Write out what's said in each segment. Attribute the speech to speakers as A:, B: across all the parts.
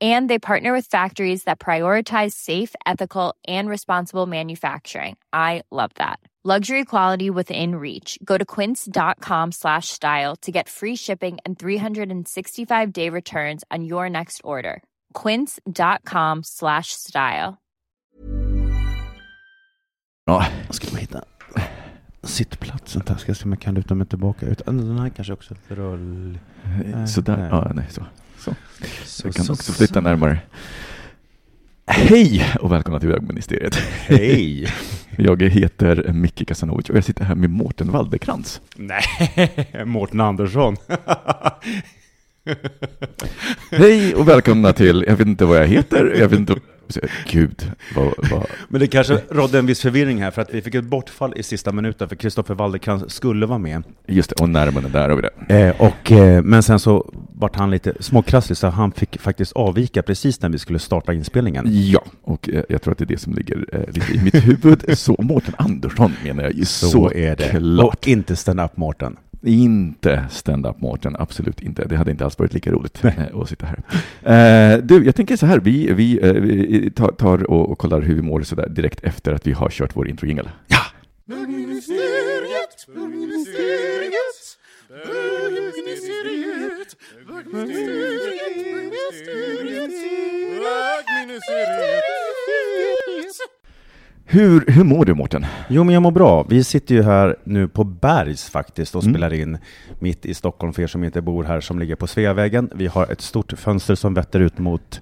A: And they partner with factories that prioritize safe, ethical, and responsible manufacturing. I love that. Luxury quality within reach. Go to quince.com slash style to get free shipping and 365 day returns on your next order. Quince.com slash style.
B: Ja, ska bara hitta sittplatsen. Där. Ska jag se om jag kan luta mig tillbaka. Äh, den här kanske också är rörlig.
C: Sådär, ja, nej, så. Så.
B: Så,
C: Jag kan
B: så,
C: också
B: så.
C: flytta närmare. Hej och välkomna till Bögministeriet.
B: Hej!
C: Jag heter Micke Kasanovic och jag sitter här med Mårten Waldekrans.
B: Nej, Mårten Andersson.
C: Hej och välkomna till, jag vet inte vad jag heter, jag vet inte, gud, vad, vad,
B: Men det kanske rådde en viss förvirring här för att vi fick ett bortfall i sista minuten för Kristoffer Waldekrans skulle vara med.
C: just det, och närmare där har vi det.
B: Eh, och, eh, men sen så vart han lite småkrasslig så han fick faktiskt avvika precis när vi skulle starta inspelningen.
C: Ja, och eh, jag tror att det är det som ligger eh, lite i mitt huvud. Så Mårten Andersson menar jag ju
B: Så, är det.
C: Klart.
B: Och inte stand-up Mårten.
C: Inte stand-up Mårten, absolut inte. Det hade inte alls varit lika roligt eh, att sitta här. Eh, du, jag tänker så här, vi, vi, eh, vi tar, tar och, och kollar hur vi mår så där direkt efter att vi har kört vår introjingel. Ja! Hur, hur mår du Mårten?
B: Jo, men jag mår bra. Vi sitter ju här nu på Bergs faktiskt och
C: Mm.
B: spelar in mitt i Stockholm för er som inte bor här som ligger på Sveavägen. Vi har ett stort fönster som vetter ut mot,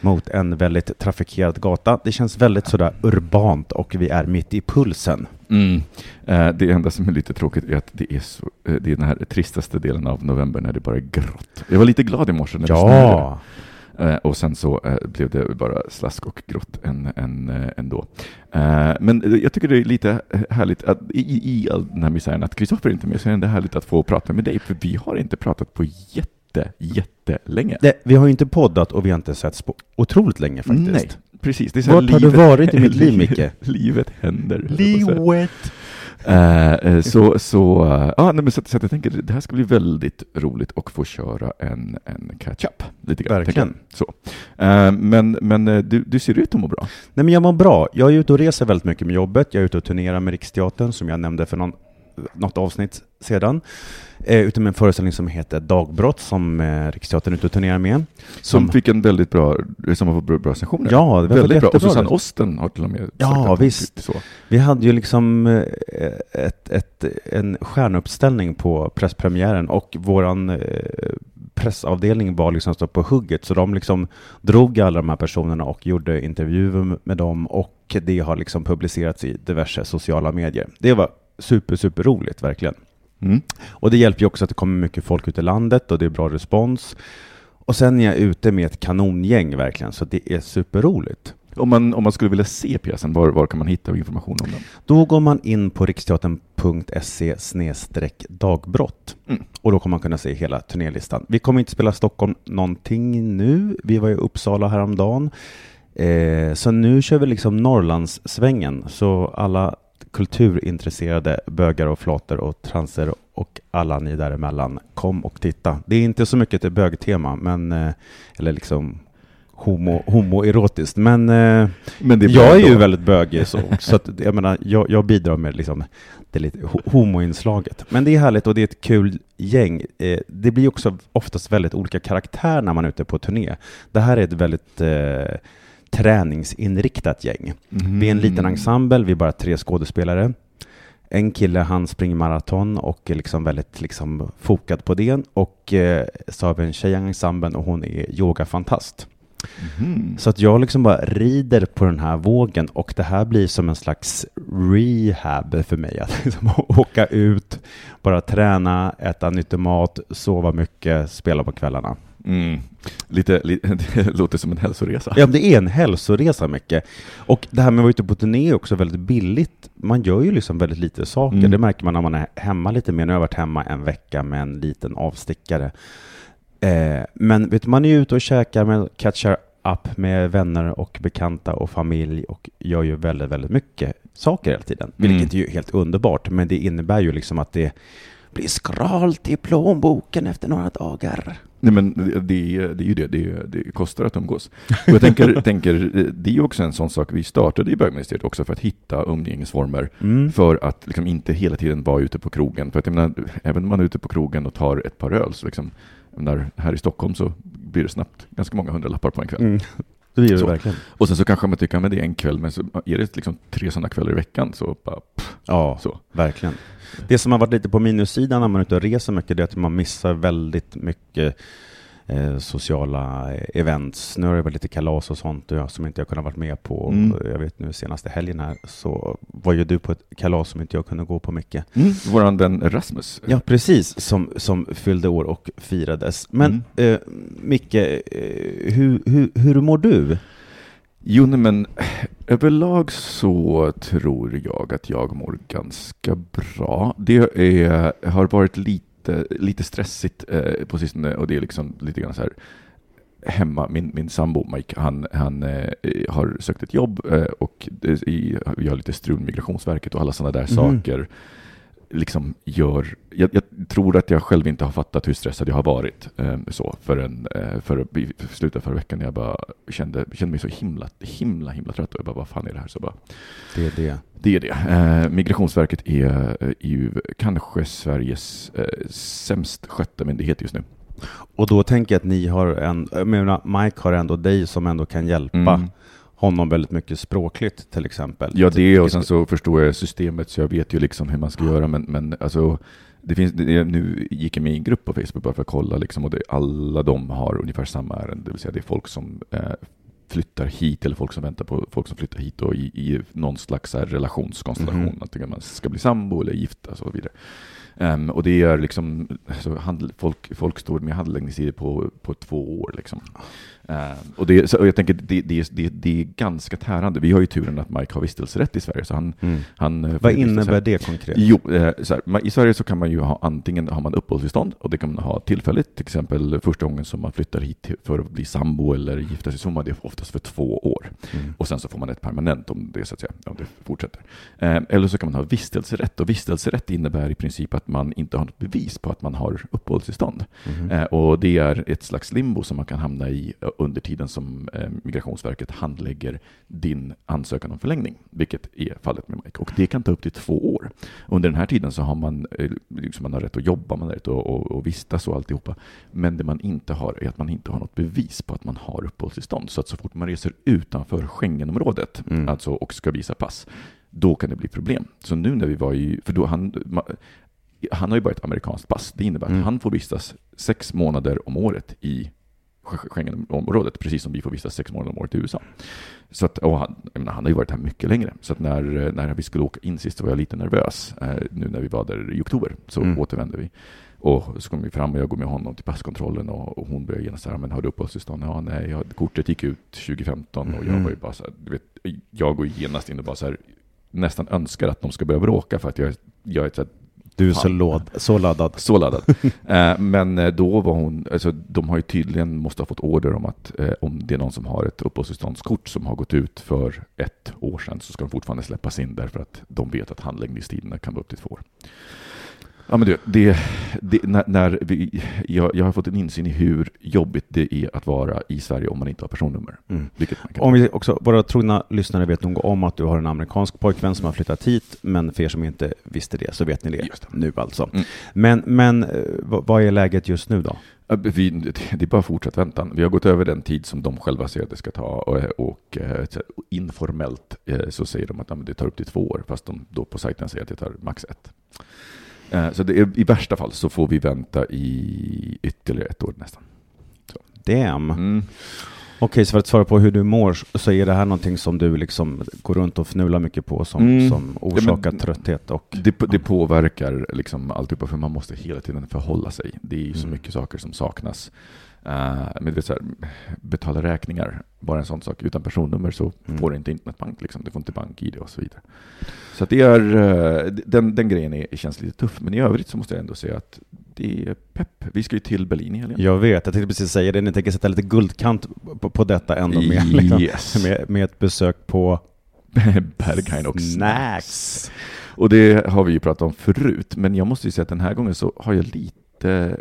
B: mot en väldigt trafikerad gata. Det känns väldigt sådär urbant och vi är mitt i pulsen.
C: Mm. Eh, det enda som är lite tråkigt är att det är, så, eh, det är den här tristaste delen av november när det bara är grått. Jag var lite glad i morse när det snöade.
B: Ja,
C: Eh, och sen så eh, blev det bara slask och grått än, än, eh, ändå. Eh, men eh, jag tycker det är lite härligt att i, i all den här misären att Kristoffer inte är med så är det härligt att få prata med dig för vi har inte pratat på jätte, jättelänge.
B: det, vi har ju inte poddat och vi har inte setts på otroligt länge faktiskt.
C: Nej, precis. Det är
B: Vart har du
C: livet-
B: varit i mitt liv, Micke?
C: livet händer.
B: Livet!
C: Eh, eh, så, så, eh, ja, nej, men så, att- så att jag tänker det här ska bli väldigt roligt att få köra en, en catch-up. Lite grann,
B: Verkligen.
C: Så. Eh, men men du, du ser ut att må bra.
B: Nej, men jag mår bra. Jag är ute och reser väldigt mycket med jobbet. Jag är ute och turnerar med Riksteatern, som jag nämnde för någon, något avsnitt sedan. Eh, ute med en föreställning som heter Dagbrott, som eh, Riksteatern är ute och turnerar med.
C: Som fick en väldigt bra, som har fått bra, bra recensioner.
B: Ja, det var
C: väldigt bra. Och. Susanne Osten har till och med
B: Ja, visst.
C: Så.
B: Vi hade ju liksom eh, ett, ett, en stjärnuppställning på presspremiären och våran eh, pressavdelning var liksom på hugget, så de liksom drog alla de här personerna och gjorde intervjuer med dem och det har liksom publicerats i diverse sociala medier. Det var super, super roligt, verkligen.
C: Mm.
B: Och det hjälper ju också att det kommer mycket folk ut i landet och det är bra respons. Och sen är jag ute med ett kanongäng verkligen, så det är superroligt.
C: Om, man, om man skulle vilja se pjäsen, var, var kan man hitta information om den?
B: Då går man in på riksteatern.se dagbrott
C: Mm.
B: och då kommer man kunna se hela turnélistan. Vi kommer inte spela Stockholm någonting nu. Vi var i Uppsala häromdagen. Eh, så nu kör vi liksom Norrlandssvängen. Så alla kulturintresserade bögar och flator och transer och alla ni däremellan, kom och titta. Det är inte så mycket ett bögtema, men, eh, eller liksom homo, homoerotiskt, men eh,
C: Men
B: jag är ju väldigt bögig så, så att, jag menar, jag, jag bidrar med liksom det lite ho- homoinslaget. Men det är härligt och det är ett kul gäng. Eh, det blir också oftast väldigt olika karaktär när man är ute på turné. Det här är ett väldigt eh, träningsinriktat gäng. Vi är en liten ensemble, vi är bara tre skådespelare. En kille, han springer maraton och är liksom väldigt liksom fokad på det. Och eh, så har vi en tjej i ensemblen och hon är yogafantast.
C: Mhm.
B: Så att jag liksom bara rider på den här vågen och det här blir som en slags rehab för mig. Att liksom åka ut, bara träna, äta nyttig mat, sova mycket, spela på kvällarna.
C: Mm. Lite, li, det låter som en hälsoresa.
B: Ja, det är en hälsoresa mycket. Och det här med att vara ute på turné är också väldigt billigt. Man gör ju liksom väldigt lite saker.
C: Mm.
B: Det märker man när man är hemma lite mer. Nu har jag varit hemma en vecka med en liten avstickare. Eh, men vet man är ju ute och käkar, med, catchar up med vänner och bekanta och familj och gör ju väldigt, väldigt mycket saker hela tiden.
C: Mm.
B: Vilket är ju helt underbart, men det innebär ju liksom att det blir skralt i plånboken efter några dagar.
C: Nej, men det, det, är ju det, det, det kostar att umgås. Och jag tänker, tänker, det är ju också en sån sak, vi startade i bögministeriet också för att hitta umgängesformer
B: Mm.
C: för att liksom inte hela tiden vara ute på krogen. För att jag menar, även om man är ute på krogen och tar ett par öl, så liksom, menar, här i Stockholm så blir det snabbt ganska många hundralappar på en kväll.
B: Mm. Det gör det verkligen.
C: Och sen så kanske man tycker att det är en kväll, men så är det liksom tre sådana kvällar i veckan så bara, pff,
B: Ja,
C: så.
B: verkligen. Det som har varit lite på minussidan när man är ute och reser mycket, det är att man missar väldigt mycket eh, sociala events. Nu har det varit lite kalas och sånt och jag, som inte jag kunnat varit med på.
C: Mm.
B: Jag vet nu senaste helgen här så var ju du på ett kalas som inte jag kunde gå på mycket.
C: Mm. Våran vän Rasmus.
B: Ja, precis, som, som fyllde år och firades. Men eh, Micke, eh, hur, hur, hur mår du?
C: Jo, nej, men överlag så tror jag att jag mår ganska bra. Det är, har varit lite, lite stressigt eh, på sistone. Och det är liksom lite grann så här hemma, min, min sambo Mike, han, han eh, har sökt ett jobb eh, och vi har lite strul med Migrationsverket och alla sådana där
B: Mhm.
C: saker liksom gör, jag, jag tror att jag själv inte har fattat hur stressad jag har varit eh, så förrän eh, för, i slutet förra veckan när jag bara kände, kände mig så himla, himla, himla trött och jag bara, vad fan är det här? Så bara,
B: Det är det.
C: det är det. Eh, Migrationsverket är, eh, ju kanske Sveriges eh, sämst skötta myndighet just nu.
B: Och då tänker jag att ni har en, jag menar, Mike har ändå dig som ändå kan hjälpa
C: Mm.
B: Honom väldigt mycket språkligt till exempel.
C: Ja, det och sen så förstår jag systemet så jag vet ju liksom hur man ska göra men, men alltså det finns, det, nu gick jag med i en grupp på Facebook bara för att kolla liksom, och det, alla de har ungefär samma ärende, det vill säga det är folk som eh, flyttar hit eller folk som väntar på folk som flyttar hit och i, i någon slags här relationskonstellation,
B: Mhm.
C: antingen man ska bli sambo eller gifta och så vidare. Ehm, och det är liksom, alltså, handl, folk, folk står med handläggningstider på, på två år. Liksom. Ehm, och, det, så, och jag tänker, det, det, det, det är ganska tärande. Vi har ju turen att Mike har vistelserätt i Sverige, så han,
B: Mm.
C: han eh,
B: Vad innebär det konkret?
C: Jo, eh, så här, man, i Sverige så kan man ju ha antingen har man uppehållstillstånd och det kan man ha tillfälligt, till exempel första gången som man flyttar hit för att bli sambo eller gifta sig så man det oftast för två år.
B: Mm.
C: Och sen så får man ett permanent om det, så att säga, om det fortsätter. Eh, eller så kan man ha vistelserätt och vistelserätt innebär i princip att man inte har något bevis på att man har uppehållstillstånd. Eh, och det är ett slags limbo som man kan hamna i eh, under tiden som eh, Migrationsverket handlägger din ansökan om förlängning, vilket är fallet med Mike. Och det kan ta upp till två år. Under den här tiden så har man, eh, liksom man har rätt att jobba, man har rätt att och, och vistas och alltihopa. Men det man inte har är att man inte har något bevis på att man har uppehållstillstånd. Så att så fort man reser utanför Schengenområdet,
B: Mm.
C: alltså och ska visa pass, då kan det bli problem. Så nu när vi var i, för då han, han har ju bara ett amerikanskt pass. Det innebär
B: Mm.
C: att han får vistas sex månader om året i Schengenområdet, precis som vi får vistas sex månader om året i USA. Så att, han, menar, han har ju varit här mycket längre. Så att när, när vi skulle åka in sist så var jag lite nervös. Eh, nu när vi var där i oktober så
B: Mm.
C: återvände vi. Och så kom vi fram och jag går med honom till passkontrollen och, och hon började genast säga, men har du uppehållstillstånd? Ja, nej, jag, kortet gick ut 2015 och jag
B: Mhm.
C: var ju bara så här, du vet, jag går genast in och bara så här, nästan önskar att de ska börja bråka för att jag, jag är så här,
B: Du är så, låd, så laddad.
C: så laddad. eh, men eh, då var hon, alltså de har ju tydligen måste ha fått order om att eh, om det är någon som har ett uppehållstillståndskort som har gått ut för ett år sedan så ska de fortfarande släppas in därför att de vet att handläggningstiderna kan vara upp till två år. Ja, men du, det, det, när, när vi, jag, jag har fått en insyn i hur jobbigt det är att vara i Sverige om man inte har personnummer.
B: Mm. Om vi också, våra trogna lyssnare vet nog om att du har en amerikansk pojkvän som har flyttat hit, men för er som inte visste det så vet ni det,
C: det.
B: nu alltså.
C: Mm.
B: Men, men eh, vad är läget just nu då?
C: Vi, det är bara fortsatt väntan. Vi har gått över den tid som de själva säger att det ska ta och, och eh, så här, informellt eh, så säger de att det tar upp till två år, fast de då på sajten säger att det tar max ett. Eh, Så är, i värsta fall så får vi vänta i ytterligare ett år nästan.
B: Damn.
C: Mm.
B: Okej, så för att svara på hur du mår så är det här någonting som du liksom går runt och fnular mycket på som,
C: Mm.
B: som orsakar
C: men-
B: trötthet och
C: Det, det påverkar liksom alltihopa, för man måste hela tiden förhålla sig. Det är ju så
B: Mm.
C: mycket saker som saknas. Uh, men det är så här, betala räkningar, bara en sån sak. Utan personnummer så
B: Mm.
C: får du inte internetbank, liksom. du får inte bank-id och så vidare. Så det är, eh, den, den grejen är, känns lite tuff, men i övrigt så måste jag ändå säga att det är pepp. Vi ska ju till Berlin i helgen.
B: Jag vet, jag tänkte precis säga det, ni tänker sätta lite guldkant på, på detta ändå med, liksom,
C: Yes.
B: med, med ett besök på
C: Berghain och snacks.
B: snacks.
C: Och det har vi ju pratat om förut, men jag måste ju säga att den här gången så har jag lite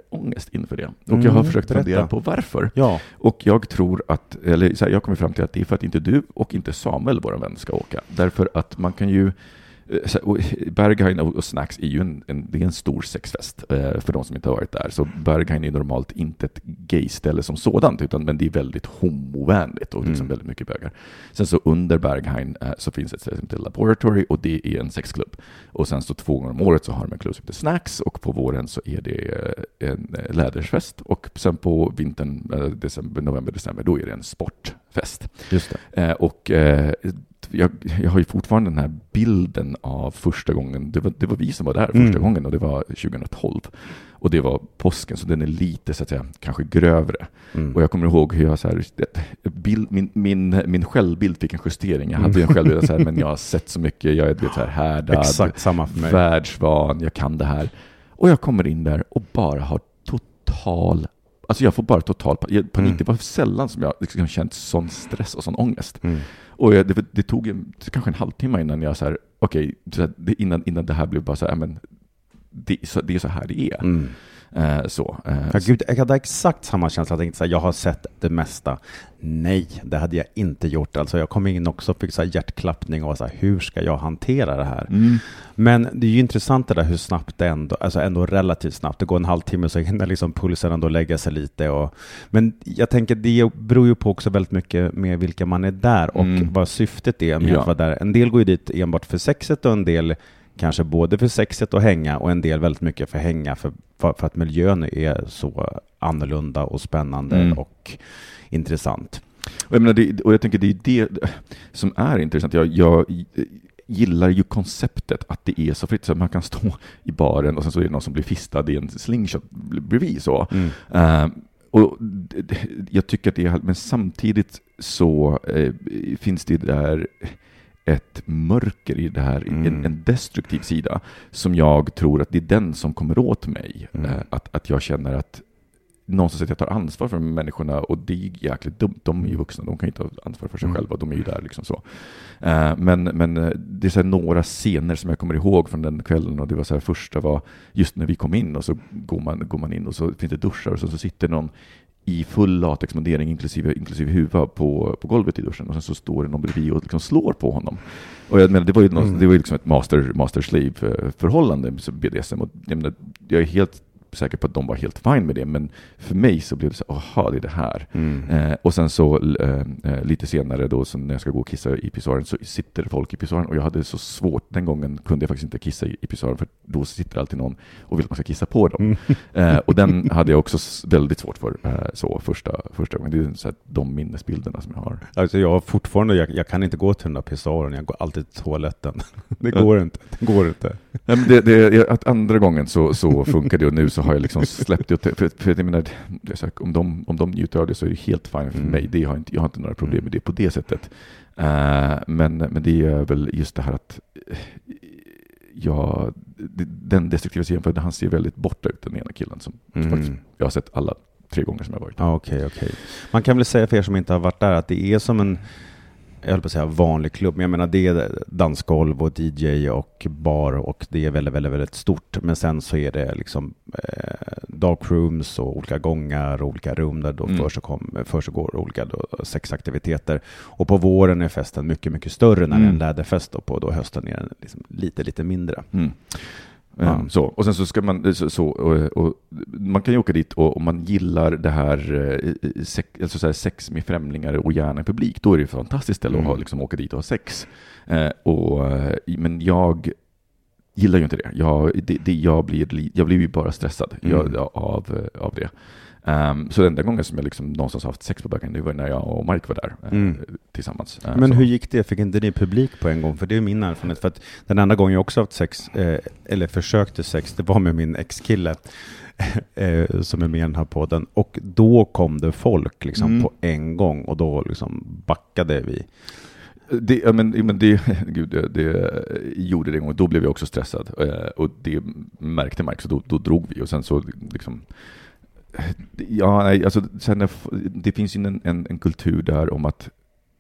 C: ångest inför det. Och jag har
B: Mm,
C: försökt
B: berätta.
C: fundera på varför.
B: Ja,
C: Och jag tror att, eller så här, jag kommer fram till att det är för att inte du och inte Samuel, vår vän, ska åka. Därför att man kan ju eh, och Berghain och Snacks är ju en, en, det är en stor sexfest eh, för de som inte har varit där. Så Berghain är normalt inte ett gayställe som sådant, utan, men det är väldigt homovänligt och liksom
B: Mm.
C: väldigt mycket bögar. Sen så under Berghain eh, så finns ett ställe som heter Laboratory och det är en sexklubb. Och sen så två gånger om året så har de en klubb som heter Snacks och på våren så är det eh, en eh, lädersfest och sen på vintern, eh, december, november, december, då är det en sportfest.
B: just det.
C: Eh, och eh, jag, jag har ju fortfarande den här bilden av första gången, det var, det var vi som var där första
B: Mm.
C: gången och det var 2012. Och det var påsken, så den är lite så att säga, kanske grövre.
B: Mm.
C: Och jag kommer ihåg hur jag så här, bild, min, min, min självbild fick en justering. Jag hade ju en
B: Mm.
C: självbild så här, men jag har sett så mycket, jag är vet, så här härdad,
B: Exakt samma för mig.
C: världsvan, jag kan det här. Och jag kommer in där och bara har total, alltså jag får bara total pa- panik.
B: Mm.
C: Det var sällan som jag liksom känt sån stress och sån ångest.
B: Mm.
C: Och jag, det, det tog en, kanske en halvtimme innan jag så här, okej, okay, innan, innan det här blev bara så här, men det, är så, det är så här det är.
B: Mm.
C: Eh, så. eh,
B: Ja, gud, jag hade exakt samma känsla. Jag tänkte så här, jag har sett det mesta. Nej, det hade jag inte gjort. Alltså, jag kom in också och fick så här hjärtklappning och var så här, hur ska jag hantera det här?
C: mm,
B: Men det är ju intressant det där hur snabbt det ändå, alltså ändå relativt snabbt. Det går en halvtimme så hinner liksom pulsen ändå lägga sig lite. Och, men jag tänker det beror ju på också väldigt mycket med vilka man är där och
C: Mm.
B: vad syftet är med
C: Ja.
B: att vara där. En del går ju dit enbart för sexet och en del kanske både för sexet och hänga och en del väldigt mycket för hänga för, för, för att miljön är så annorlunda och spännande
C: Mm.
B: och intressant.
C: Och jag, menar, det, och jag tänker det är det som är intressant. Jag, jag gillar ju konceptet att det är så fritt, så att man kan stå i baren och sen så är det någon som blir fistad i en slingshot bredvid. Så.
B: Mm.
C: Eh, och jag tycker att det är, men samtidigt så eh, finns det där ett mörker i det här,
B: Mm.
C: en, en destruktiv sida, som jag tror att det är den som kommer åt mig.
B: Mm.
C: Eh, att, att jag känner att någonstans att jag tar ansvar för människorna och det är jäkligt dumt. De är ju vuxna, de kan inte ta ansvar för sig
B: Mm.
C: själva, de är ju där liksom så. Eh, men, men eh, det är så några scener som jag kommer ihåg från den kvällen och det var så här första var just när vi kom in och så går man, går man in och så finns det duschar och så, så sitter någon i full latexmundering inklusive, inklusive huva på, på golvet i duschen och sen så står det någon bredvid och liksom slår på honom. Och jag menar, det var ju, något,
B: Mm.
C: det var ju liksom ett master, master slave eh, BDSM. Och jag, menar, jag är helt säker på att de var helt fine med det, men för mig så blev det så aha, det är det här.
B: Mm.
C: Eh, och sen så eh, eh, lite senare då, så när jag ska gå och kissa i pissoaren, så sitter folk i pissoaren och jag hade så svårt, den gången kunde jag faktiskt inte kissa i, i pissoaren, för då sitter alltid någon och vill att man ska kissa på dem. Eh, och den hade jag också väldigt svårt för, eh, så första, första gången. Det är så här, de minnesbilderna som jag har.
B: Alltså jag har fortfarande, jag, jag kan inte gå till den där pissoaren, jag går alltid till toaletten. Det går inte, det går inte.
C: Nej, men det, det, att andra gången så, så funkar det och nu så har jag liksom släppt det. För, för jag menar, så här, om, de, om de njuter av det så är det helt fine för
B: Mm.
C: mig. Det har inte, jag har inte några problem med det på det sättet. Eh, men, men det är väl just det här att eh, det- den destruktiva sidan, för han ser väldigt borta ut den ena killen som faktiskt,
B: Mm.
C: jag har sett alla tre gånger som jag varit.
B: Ja, Okej, okej. Man kan väl säga för er som inte har varit där att det är som en, jag höll på att säga vanlig klubb, men jag menar det är dansgolv och DJ och bar och det är väldigt, väldigt, väldigt stort. Men sen så är det liksom eh, dark rooms och olika gångar och olika rum där då
C: Mm.
B: försiggår, olika då sexaktiviteter. Och på våren är festen mycket, mycket större när det är en
C: Mm.
B: läderfest och på då hösten är den liksom lite, lite mindre.
C: Mm.
B: Ja.
C: Så, och sen så ska man, så, så, och, och, man kan ju åka dit och om man gillar det här, eh, sex, alltså så här sex med främlingar och gärna publik, då är det ett fantastiskt ställe att ha,
B: Mm.
C: liksom, åka dit och ha sex. Eh, och, eh, men jag gillar ju inte det. Jag, det, det jag, blir, li- jag blir ju bara stressad jag,
B: Mm.
C: av, eh, av det. Ehm, så den enda gången som jag liksom någonstans haft sex på bögen, det var när jag och Mark var där eh,
B: Mm.
C: tillsammans. Eh,
B: Men
C: så.
B: hur gick det? Fick inte ni publik på en gång? För det är min erfarenhet. För att den enda gången jag också haft sex, eh, eller försökte sex, det var med min ex-kille. Eh, som är med i den här podden. Och då kom det folk liksom
C: Mm.
B: på en gång och då liksom backade vi.
C: Det, ja, men, men det, gud, det, det gjorde det en gång, då blev jag också stressad. Eh, och det märkte Mark, så då, då drog vi. Och sen så liksom... Ja, nej, alltså, sen det finns ju en, en, en kultur där om att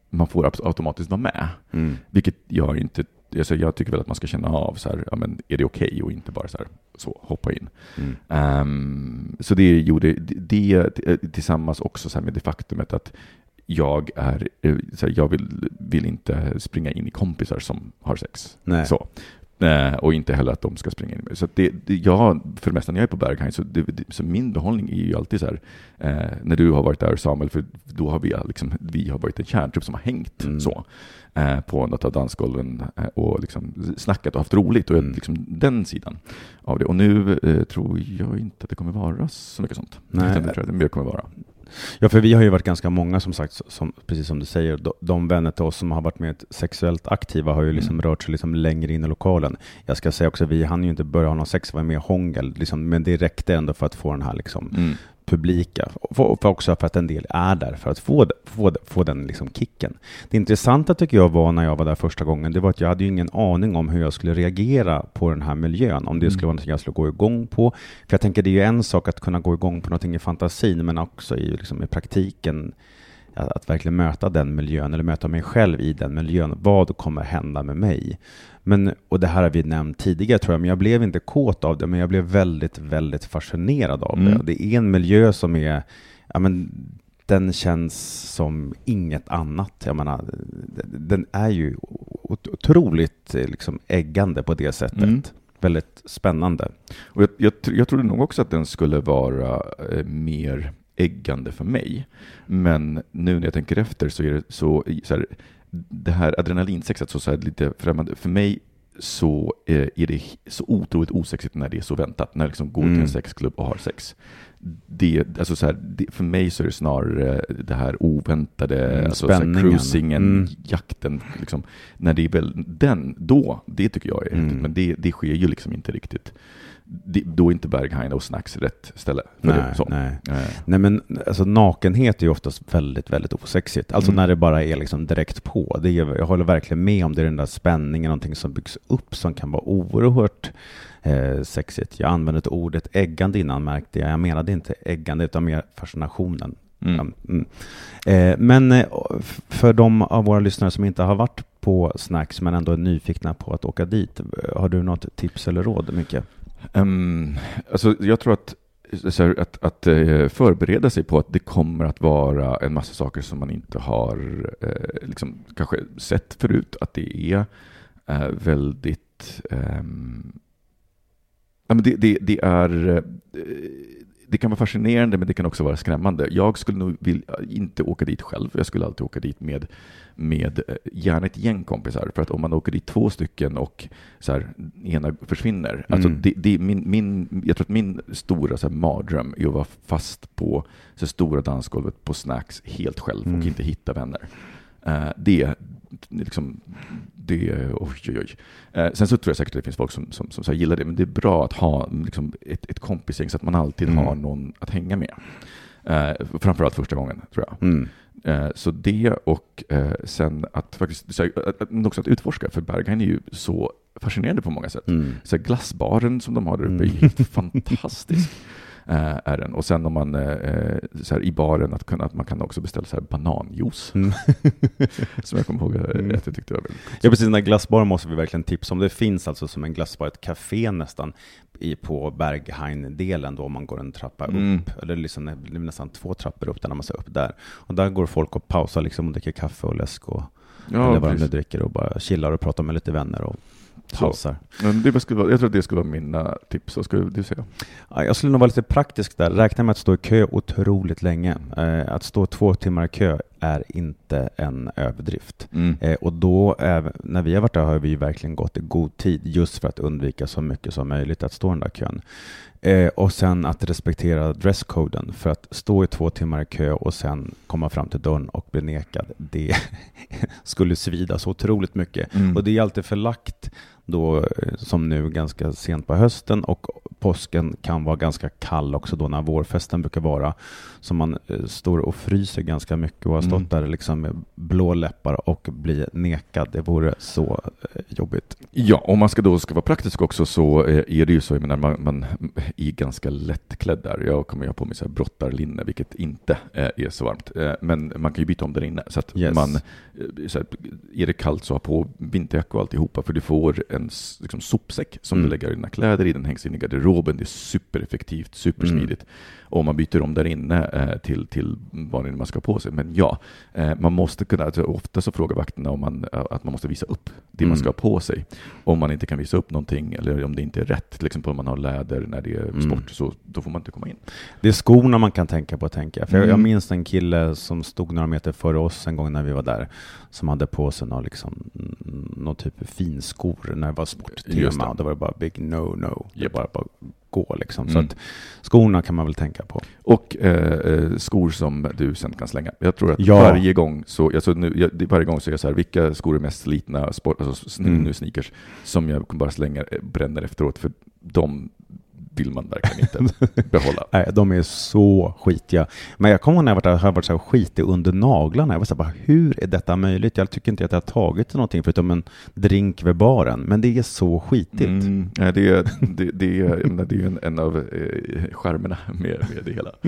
C: man får automatiskt vara med.
B: Mm.
C: Vilket jag inte... Alltså jag tycker väl att man ska känna av, så här, ja, men är det okej? Och inte bara så, här, så hoppa in.
B: Mm.
C: Ehm, så det gjorde det, det tillsammans också så med det faktumet att jag är, eh, så här, jag vill, vill inte springa in i kompisar som har sex.
B: Nej.
C: Så. Eh, och inte heller att de ska springa in. Så det, det, jag, för det mesta när jag är på Berghain, så, det, det, så min behållning är ju alltid så här, eh, när du har varit där Samuel, för då har vi, liksom, vi har varit en kärntrupp som har hängt
B: Mm.
C: så, eh, på något av dansgolven eh, och liksom snackat och haft roligt. Och
B: Mm.
C: liksom, den sidan av det. Och nu eh, tror jag inte att det kommer vara så mycket sånt.
B: Nej.
C: Utan det tror jag det mer kommer vara.
B: Ja, för vi har ju varit ganska många som sagt, som, precis som du säger, de, de vänner till oss som har varit med sexuellt aktiva har ju liksom
C: Mm.
B: rört sig liksom längre in i lokalen. Jag ska säga också, vi hann ju inte börja ha någon sex, var med i hångel, liksom, men det räckte ändå för att få den här liksom,
C: Mm.
B: Publika. Och också för att en del är där för att få, få, få den liksom kicken. Det intressanta tycker jag var när jag var där första gången, det var att jag hade ju ingen aning om hur jag skulle reagera på den här miljön. Om det
C: Mm.
B: skulle vara något jag skulle gå igång på. För jag tänker det är ju en sak att kunna gå igång på någonting i fantasin, men också i, liksom, i praktiken att, verkligen möta den miljön, eller möta mig själv i den miljön. Vad kommer hända med mig? Men, och det här har vi nämnt tidigare tror jag, men jag blev inte kåt av det, men jag blev väldigt, väldigt fascinerad av
C: Mm.
B: det. Det är en miljö som är, ja men, den känns som inget annat. Jag menar, den är ju ot- otroligt liksom, äggande på det sättet.
C: Mm.
B: Väldigt spännande.
C: Och jag, jag, jag trodde nog också att den skulle vara eh, mer äggande för mig. Men nu när jag tänker efter så är det så, så här, det här adrenalinsexet så, så här lite främmande. För mig så eh, är det så otroligt osexigt när det är så väntat. När jag liksom går till
B: Mm.
C: en sexklubb och har sex. Det, alltså så här, det, för mig så är det snarare det här oväntade,
B: Mm,
C: alltså så här cruisingen,
B: Mm.
C: jakten. Liksom, när det är väl den, då, det tycker jag är
B: Mm.
C: häftigt. Men det, det sker ju liksom inte riktigt. Då är inte Berghain och Snacks rätt ställe. För
B: Nej,
C: det,
B: nej.
C: Eh,
B: Nej men alltså nakenhet är ju oftast väldigt, väldigt osexigt. Alltså
C: Mm.
B: när det bara är liksom direkt på. Det är, jag håller verkligen med om det, är den där spänningen, någonting som byggs upp som kan vara oerhört eh, sexigt. Jag använde ett ordet äggande innan märkte jag. Jag menade inte äggande utan mer fascinationen.
C: mm.
B: Mm. Eh, men eh, för de av våra lyssnare som inte har varit på Snacks men ändå är nyfikna på att åka dit, eh, har du något tips eller råd, Micke?
C: Um, alltså jag tror att, så här, att, att eh, förbereda sig på att det kommer att vara en massa saker som man inte har eh, liksom, kanske sett förut. Att det är eh, väldigt... ehm, ja, men det, det, det är... Eh, eh, det kan vara fascinerande men det kan också vara skrämmande. Jag skulle nog vilja, inte åka dit själv. Jag skulle alltid åka dit med, med eh, gärna ett gäng kompisar. För att om man åker dit två stycken och så här, ena försvinner. Alltså
B: Mm.
C: det, det min, min, jag tror att min stora så här, mardröm är att vara fast på så stora dansgolvet på snacks helt själv
B: Mm.
C: och inte hitta vänner. Eh, det, liksom, det, oj, oj, oj. Eh, sen så tror jag säkert att det finns folk som, som, som, här gillar det, men det är bra att ha liksom, ett, ett kompisgäng så att man alltid
B: Mm.
C: har någon att hänga med. Eh, framförallt första gången, tror jag.
B: Mm.
C: Eh, så det och eh, sen att faktiskt, så att, att, också att utforska, för Berghain är ju så fascinerande på många sätt.
B: Mm.
C: Så glassbaren som de har där uppe är
B: Mm.
C: helt fantastisk. eh, är den. Och sen om man eh, så här, i baren att, kunna, att man kan också beställa så här bananjuice.
B: Mm.
C: som jag kommer ihåg eh,
B: Mm.
C: att jag tyckte var väldigt gott.
B: Ja precis, den där glassbaren måste vi verkligen tipsa om. Det finns alltså som en glassbar, ett café nästan, i, på Berghain-delen då, om man går en trappa
C: Mm.
B: upp. Eller liksom, nästan två trappor upp där när man ska upp där. Och där går folk och pausar liksom och dricker kaffe och läsk och
C: Ja,
B: eller vad de nu dricker och bara chillar och pratar med lite vänner. Och. Pausar.
C: Men det skulle vara, jag tror att det skulle vara mina tips. Vad skulle du säga?
B: Ja, jag skulle nog vara lite praktisk där. Räkna med att stå i kö otroligt länge. Eh, att stå två timmar i kö är inte en överdrift.
C: Mm.
B: Eh, och då, äv- när vi har varit där har vi ju verkligen gått i god tid just för att undvika så mycket som möjligt att stå i den där kön. Eh, och sen att respektera dresscoden. För att stå i två timmar i kö och sen komma fram till dörren och bli nekad, det skulle svida så otroligt mycket.
C: Mm.
B: Och det är alltid förlagt då, eh, som nu, ganska sent på hösten och påsken kan vara ganska kall också då när vårfesten brukar vara. Så man eh, står och fryser ganska mycket och har stått
C: Mm.
B: där liksom med blå läppar och blir nekad. Det vore så eh, jobbigt.
C: Ja, om man ska då ska vara praktisk också så är det ju så, jag menar, man, man är ganska lättklädd där. Jag kommer ju ha på mig så här brottarlinne, vilket inte är så varmt. Men man kan ju byta om där inne. Så att
B: Yes.
C: man, så här, är det kallt så ha på vinterjacka och alltihopa, för du får en liksom, sopsäck som
B: Mm.
C: du lägger dina kläder i. Den hängs in i garderoben. Det är supereffektivt, supersmidigt. Och man byter om där inne eh, till, till vad det man ska ha på sig. Men ja, eh, man måste kunna, alltså, ofta så frågar vakterna om man, eh, att man måste visa upp det man
B: Mm.
C: ska ha på sig. Om man inte kan visa upp någonting eller om det inte är rätt, till exempel om man har läder när det är
B: Mm.
C: sport, så då får man inte komma in.
B: Det är skorna man kan tänka på, tänker jag. För jag, jag
C: Mm.
B: minns en kille som stod några meter före oss en gång när vi var där, som hade på sig någon, liksom, mm, någon typ av finskor när det var sporttema.
C: det.
B: Det var det bara big no-no. Det
C: Japp.
B: var bara, bara gå liksom. Så
C: Mm.
B: att skorna kan man väl tänka på.
C: Och eh, eh, skor som du sen kan slänga. Jag tror att
B: Ja.
C: varje gång så, alltså nu, jag, det- varje gång så är jag så här, vilka skor är mest slitna, sport, alltså
B: Mm.
C: nu sneakers, som jag bara slänger, eh, bränner efteråt, för de vill man verkligen inte behålla.
B: Nej, de är så skitiga. Men jag kommer ihåg när jag varit har varit så här skitig under naglarna. Jag var så här, bara, hur är detta möjligt? Jag tycker inte att jag har tagit någonting förutom en drink vid baren. Men det är så skitigt.
C: Mm, det, är, det, det, är, det är en, en av eh, charmerna med, med det hela.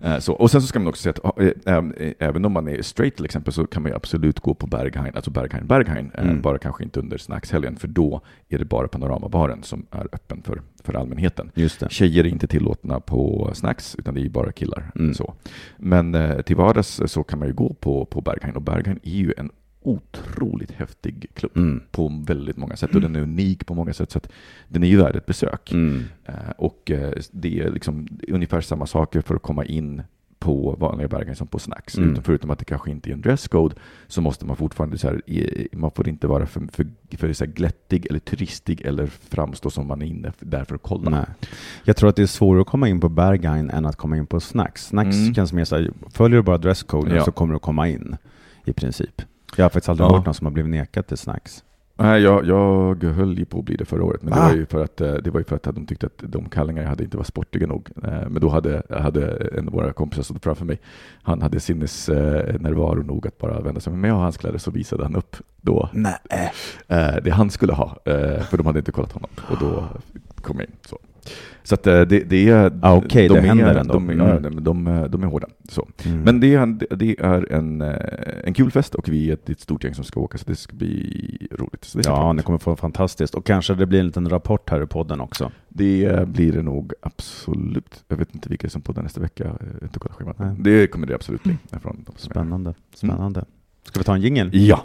C: Eh, så. Och sen så ska man också säga att eh, eh, även om man är straight till exempel så kan man ju absolut gå på Berghain, alltså Berghain, Berghain, eh,
B: Mm.
C: bara kanske inte under snackshelgen, för då är det bara panoramabaren som är öppen för, för allmänheten.
B: Just.
C: Tjejer är inte tillåtna på snacks, utan det är bara killar.
B: Mm.
C: Så. Men eh, till vardags så kan man ju gå på, på Berghain, och Berghain är ju en otroligt häftig klubb
B: Mm.
C: på väldigt många sätt och den är unik på många sätt så att den är ju värd ett besök.
B: Mm.
C: Eh, och eh, det är liksom ungefär samma saker för att komma in på vanliga Berghain som på Snacks.
B: Mm.
C: Utom förutom att det kanske inte är en dresscode så måste man fortfarande så här, man får inte vara för, för, för så glättig eller turistig eller framstå som man är inne där för att kolla.
B: Nej. Jag tror att det är svårare att komma in på Berghain än att komma in på Snacks. Snacks
C: Mm.
B: känns mer så här, följer du bara dresscoden
C: Ja.
B: så kommer du komma in i princip. Jag har faktiskt aldrig
C: Ja.
B: hört någon som har blivit nekad till Snacks.
C: Nej, jag, jag höll ju på att bli det förra året, men det
B: Va?
C: var, ju för att, eh, det var ju för att de tyckte att de kallingar jag hade inte var sportiga nog. Eh, Men då hade, hade en av våra kompisar stått framför mig. Han hade sinnesnärvaro nog att bara vända sig med mig och hans kläder så visade han upp då
B: Nej.
C: eh, det han skulle ha, eh, för de hade inte kollat honom. Och då kom jag in. Så. Så att eh, det, det är...
B: Ah, okej,
C: de
B: det
C: är,
B: händer ändå.
C: De,
B: Mm.
C: de, de, de är hårda. Så.
B: Mm.
C: Men det är, det är en, eh, en kul fest och vi är ett, ett stort gäng som ska åka så det ska bli roligt. Så det,
B: Ja,
C: fram
B: ni kommer få fantastiskt. Och kanske det blir en liten rapport här i podden också.
C: det blir det nog absolut. Jag vet inte vilka som poddar nästa vecka. Jag inte. Det kommer det absolut bli.
B: Spännande. Spännande. Ska vi ta en jingel?
C: Ja.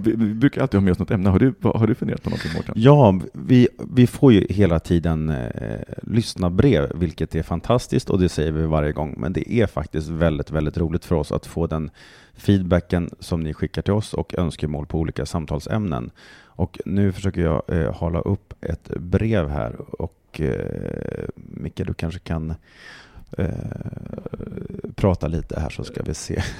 C: Vi brukar alltid ha med oss något ämne. Har du, har du funderat på någonting, Mårten?
B: Ja, vi, vi får ju hela tiden eh, lyssna brev, vilket är fantastiskt och det säger vi varje gång. Men det är faktiskt väldigt, väldigt roligt för oss att få den feedbacken som ni skickar till oss och önskemål på olika samtalsämnen. Och nu försöker jag eh, hålla upp ett brev här och eh, Micke, du kanske kan eh, prata lite här så ska vi se.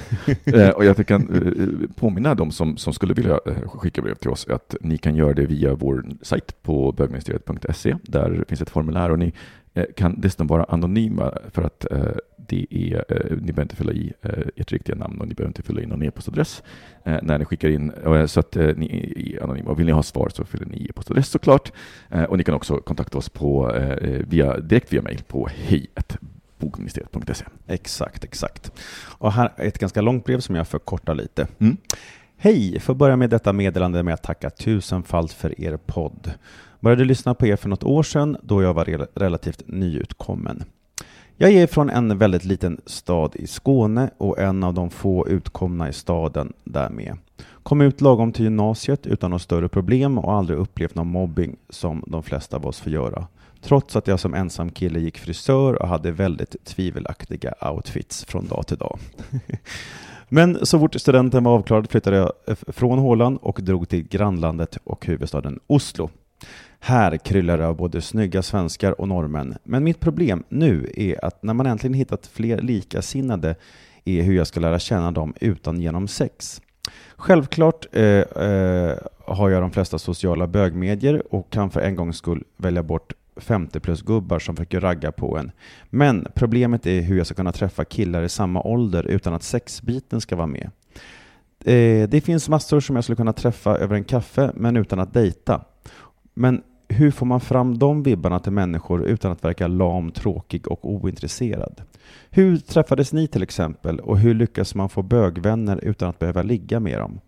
C: Eh, och jag kan eh, påminna de som, som skulle vilja eh, skicka brev till oss att ni kan göra det via vår sajt på bögministeriet.se. Där finns ett formulär och ni eh, kan dessutom vara anonyma för att eh, det är, ni behöver inte fylla i ert riktiga namn och ni behöver inte fylla in någon e-postadress när ni skickar in. Så att ni är anonyma. Och vill ni ha svar så fyller ni i e-postadress såklart. Och ni kan också kontakta oss på, via, direkt via mejl på hej.bogministeriet.se.
B: Exakt, exakt. Och här är ett ganska långt brev som jag förkortar lite.
C: Mm.
B: Hej! Får börja med detta meddelande med att tacka tusenfalt för er podd. Började lyssna på er för något år sedan då jag var rel- relativt nyutkommen. Jag är från en väldigt liten stad i Skåne och en av de få utkomna i staden därmed. Kom ut lagom till gymnasiet utan några större problem och aldrig upplevt någon mobbing som de flesta av oss får göra. Trots att jag som ensam kille gick frisör och hade väldigt tvivelaktiga outfits från dag till dag. Men så fort studenten var avklarad flyttade jag eh, från Håland och drog till grannlandet och huvudstaden Oslo. Här kryllar det av både snygga svenskar och norrmän. Men mitt problem nu är att när man äntligen hittat fler likasinnade är hur jag ska lära känna dem utan genom sex. Självklart eh, eh, har jag de flesta sociala bögmedier och kan för en gångs skull välja bort 50 plus gubbar som försöker ragga på en. Men problemet är hur jag ska kunna träffa killar i samma ålder utan att sexbiten ska vara med. Eh, det finns massor som jag skulle kunna träffa över en kaffe, men utan att dejta. Men hur får man fram de vibbarna till människor utan att verka lam, tråkig och ointresserad? Hur träffades ni till exempel och hur lyckas man få bögvänner utan att behöva ligga med dem?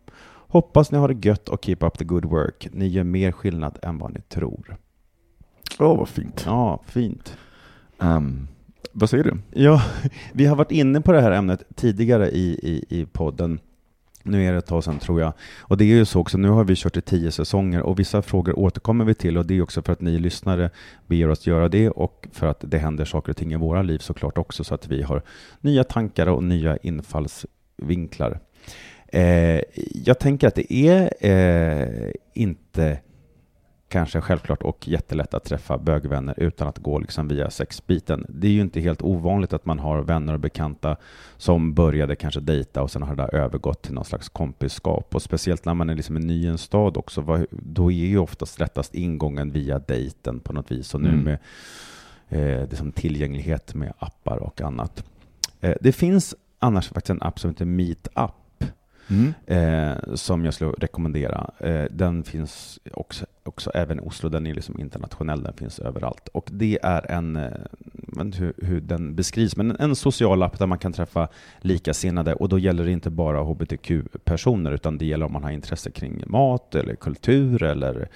B: Hoppas ni har det gött och keep up the good work. Ni gör mer skillnad än vad ni tror.
C: Åh, vad fint.
B: Ja, fint.
C: Ehm, vad säger du?
B: Ja, vi har varit inne på det här ämnet tidigare i, i, i podden. Nu är det ett tag sedan tror jag. Och det är ju så också, nu har vi kört i tio säsonger och vissa frågor återkommer vi till och det är också för att ni lyssnare ber oss göra det och för att det händer saker och ting i våra liv såklart också så att vi har nya tankar och nya infallsvinklar. Eh, jag tänker att det är eh, inte kanske självklart och jättelätt att träffa bögvänner utan att gå liksom via sexbiten. Det är ju inte helt ovanligt att man har vänner och bekanta som började kanske dejta och sen har det där övergått till någon slags kompisskap. Och speciellt när man är liksom ny i en stad också, då är ju oftast lättast ingången via dejten på något vis. Och nu
C: Mm.
B: med eh, det som tillgänglighet med appar och annat. Eh, det finns annars faktiskt en app som heter Meetup
C: Mm.
B: eh, som jag skulle rekommendera. Eh, den finns också, också även i Oslo, den är liksom internationell, den finns överallt. Och det är en, eh, jag vet hur, hur den beskrivs, men en, en social app där man kan träffa likasinnade och då gäller det inte bara hbtq-personer utan det gäller om man har intresse kring mat eller kultur eller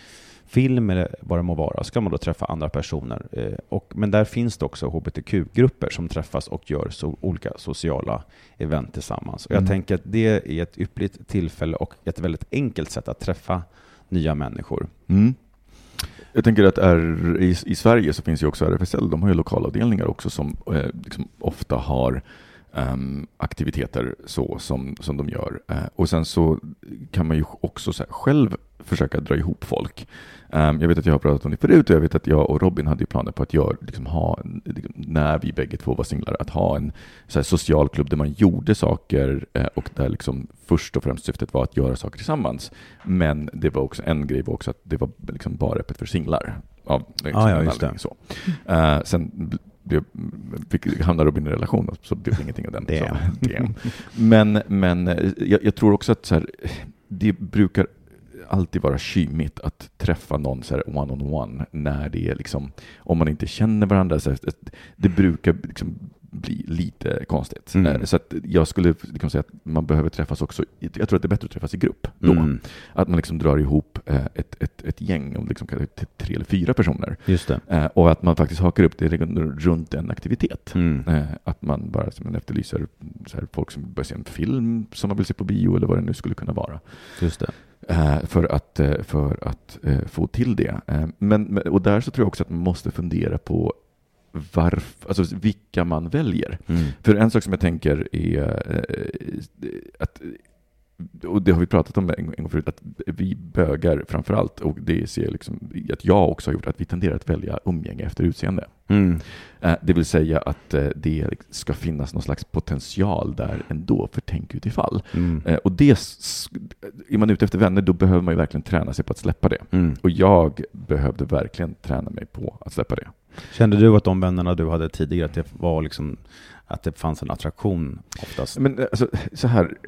B: film eller vad det må vara, ska man då träffa andra personer. Eh, och, men där finns det också hbtq-grupper som träffas och gör så, olika sociala event tillsammans. Och jag
C: Mm.
B: tänker att det är ett ypperligt tillfälle och ett väldigt enkelt sätt att träffa nya människor.
C: Mm. Jag tänker att är, i, i Sverige så finns ju också RFSL, de har ju lokalavdelningar också som eh, liksom ofta har ehm, aktiviteter så som, som de gör. Eh, och sen så kan man ju också så själv försöka dra ihop folk. Ehm, jag vet att jag har pratat om det förut och jag vet att jag och Robin hade ju planer på att göra, liksom ha, liksom, när vi bägge två var singlar, att ha en så här, social klubb där man gjorde saker eh, och där liksom först och främst syftet var att göra saker tillsammans. Men det var också en grej var också att det var liksom bara öppet för singlar. Av liksom
B: Ah, ja, just det.
C: Så. Eh, sen blev, fick, hamnade Robin i en relation så blev det ingenting av den.
B: Damn.
C: Så, damn. Men, men eh, jag, jag tror också att så här, det brukar alltid vara kymigt att träffa någon så one-on-one när det är liksom, om man inte känner varandra. Så här, det brukar liksom bli lite konstigt.
B: Mm.
C: Eh, Så att jag skulle liksom säga att man behöver träffas också, jag tror att det är bättre att träffas i grupp då.
B: Mm.
C: Att man liksom drar ihop eh, ett, ett, ett gäng, om liksom tre eller fyra personer.
B: Just det.
C: Eh, Och att man faktiskt hakar upp det runt en aktivitet.
B: Mm.
C: Att man bara en efterlyser så här, folk som börjar se en film som man vill se på bio eller vad det nu skulle kunna vara.
B: Just det.
C: För att, för att få till det. Men- och där så tror jag också att man måste fundera på varför, alltså vilka man väljer.
B: Mm.
C: För en sak som jag tänker är eh, att och det har vi pratat om en gång förut, att vi bögar framför allt, och det ser jag liksom, att jag också har gjort, att vi tenderar att välja umgänge efter utseende.
B: Mm.
C: Eh, Det vill säga att eh, det ska finnas någon slags potential där ändå för tänk utifall.
B: Mm.
C: Eh, Och det, är man ute efter vänner, då behöver man ju verkligen träna sig på att släppa det.
B: Mm.
C: Och jag behövde verkligen träna mig på att släppa det.
B: Kände du att de vännerna du hade tidigare, att det var liksom, att det fanns en attraktion oftast?
C: Men eh, alltså, så här,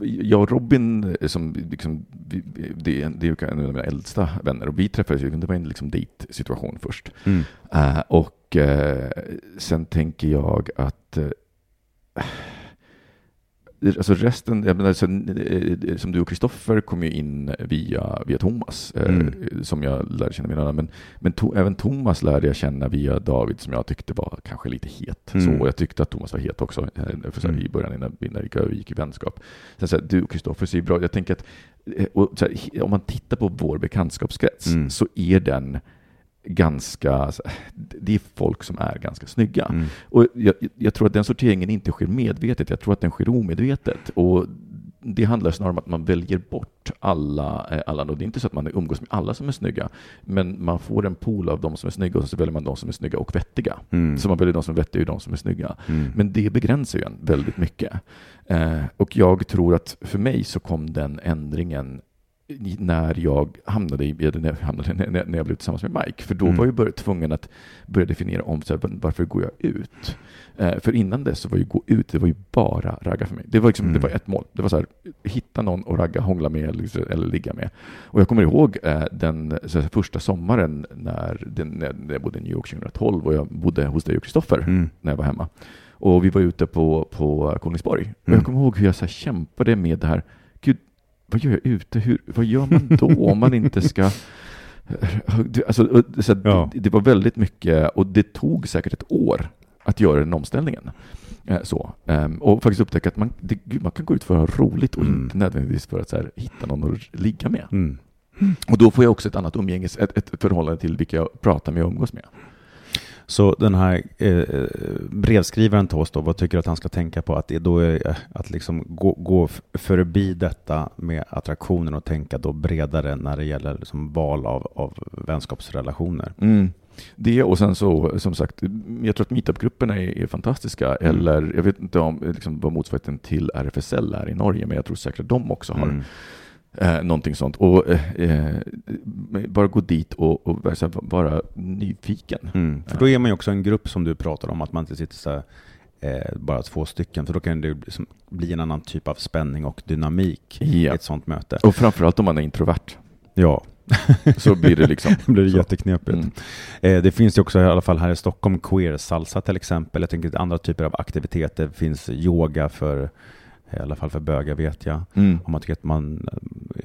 C: jag och Robin, eh, som liksom, det är, det är en av mina äldsta vänner, och vi träffades ju, det var en liksom dejtsituation först.
B: Mm.
C: Eh, och eh, sen tänker jag att eh, Alltså resten, jag menar, sen, eh, som du och Kristoffer kom ju in via, via Thomas, eh,
B: Mm.
C: som jag lärde känna via Men, men to, även Thomas lärde jag känna via David, som jag tyckte var kanske lite het.
B: Mm.
C: Så, och jag tyckte att Thomas var het också eh, för så här,
B: Mm.
C: i början innan, innan vi gick i vänskap. Sen så här, du och Kristoffer ser ju bra Jag tänker att eh, här, om man tittar på vår bekantskapskrets
B: Mm.
C: så är den ganska, det är folk som är ganska snygga.
B: Mm.
C: Och jag, jag tror att den sorteringen inte sker medvetet, jag tror att den sker omedvetet. Och det handlar snarare om att man väljer bort alla, eh, alla och det är inte så att man umgås med alla som är snygga, men man får en pool av de som är snygga och så väljer man de som är snygga och vettiga.
B: Mm.
C: Så man väljer de som är vettiga och de som är snygga.
B: Mm.
C: Men det begränsar ju en väldigt mycket. Eh, och jag tror att för mig så kom den ändringen när jag hamnade i, när jag, hamnade, när, när jag blev tillsammans med Mike. För då
B: Mm.
C: var jag bör, tvungen att börja definiera om så här, varför går jag ut? Eh, för innan dess så var ju gå ut, det var ju bara ragga för mig. Det var, liksom,
B: Mm.
C: det var ett mål. Det var så här, hitta någon och ragga, hångla med eller, eller ligga med. Och jag kommer ihåg eh, den här, första sommaren när, den, när jag bodde i New York 2012 och jag bodde hos dig och Kristoffer
B: Mm.
C: när jag var hemma. Och vi var ute på, på Kolingsborg. Och
B: Mm.
C: jag kommer ihåg hur jag så här kämpade med det här. Vad gör jag ute? Hur, vad gör man då om man inte ska... Det- Alltså, så
B: Ja.
C: det, det var väldigt mycket, och det tog säkert ett år att göra den omställningen. Eh, Så. Ehm, Och faktiskt upptäcka att man, det, man kan gå ut för att ha roligt och
B: Mm.
C: inte nödvändigtvis för att här, hitta någon att ligga med.
B: Mm.
C: Och då får jag också ett annat umgänges, ett, ett förhållande till vilka jag pratar med och umgås med.
B: Så den här eh, brevskrivaren till oss då, vad tycker du att han ska tänka på? Att då är eh, att liksom gå, gå förbi detta med attraktionen och tänka då bredare när det gäller liksom val av, av vänskapsrelationer.
C: Mm. Det och sen så, som sagt, jag tror att meetupgrupperna är, är fantastiska.
B: Mm.
C: Eller jag vet inte om, liksom, vad motsvarigheten till RFSL är i Norge, men jag tror säkert att de också har
B: Mm.
C: Eh, någonting sånt. Och eh, eh, bara gå dit och, och vara nyfiken.
B: Mm. För då är man ju också en grupp som du pratar om, att man inte sitter så här, eh, bara två stycken, för då kan det liksom bli en annan typ av spänning och dynamik i
C: Ja.
B: ett sånt möte.
C: Och framförallt om man är introvert,
B: Ja,
C: så blir det liksom...
B: det blir
C: så.
B: jätteknepigt.
C: Mm.
B: Eh, Det finns ju också i alla fall här i Stockholm queer salsa till exempel. Jag tänker andra typer av aktiviteter. Det finns yoga för, i alla fall för bögar vet jag.
C: Mm.
B: Om man tycker att man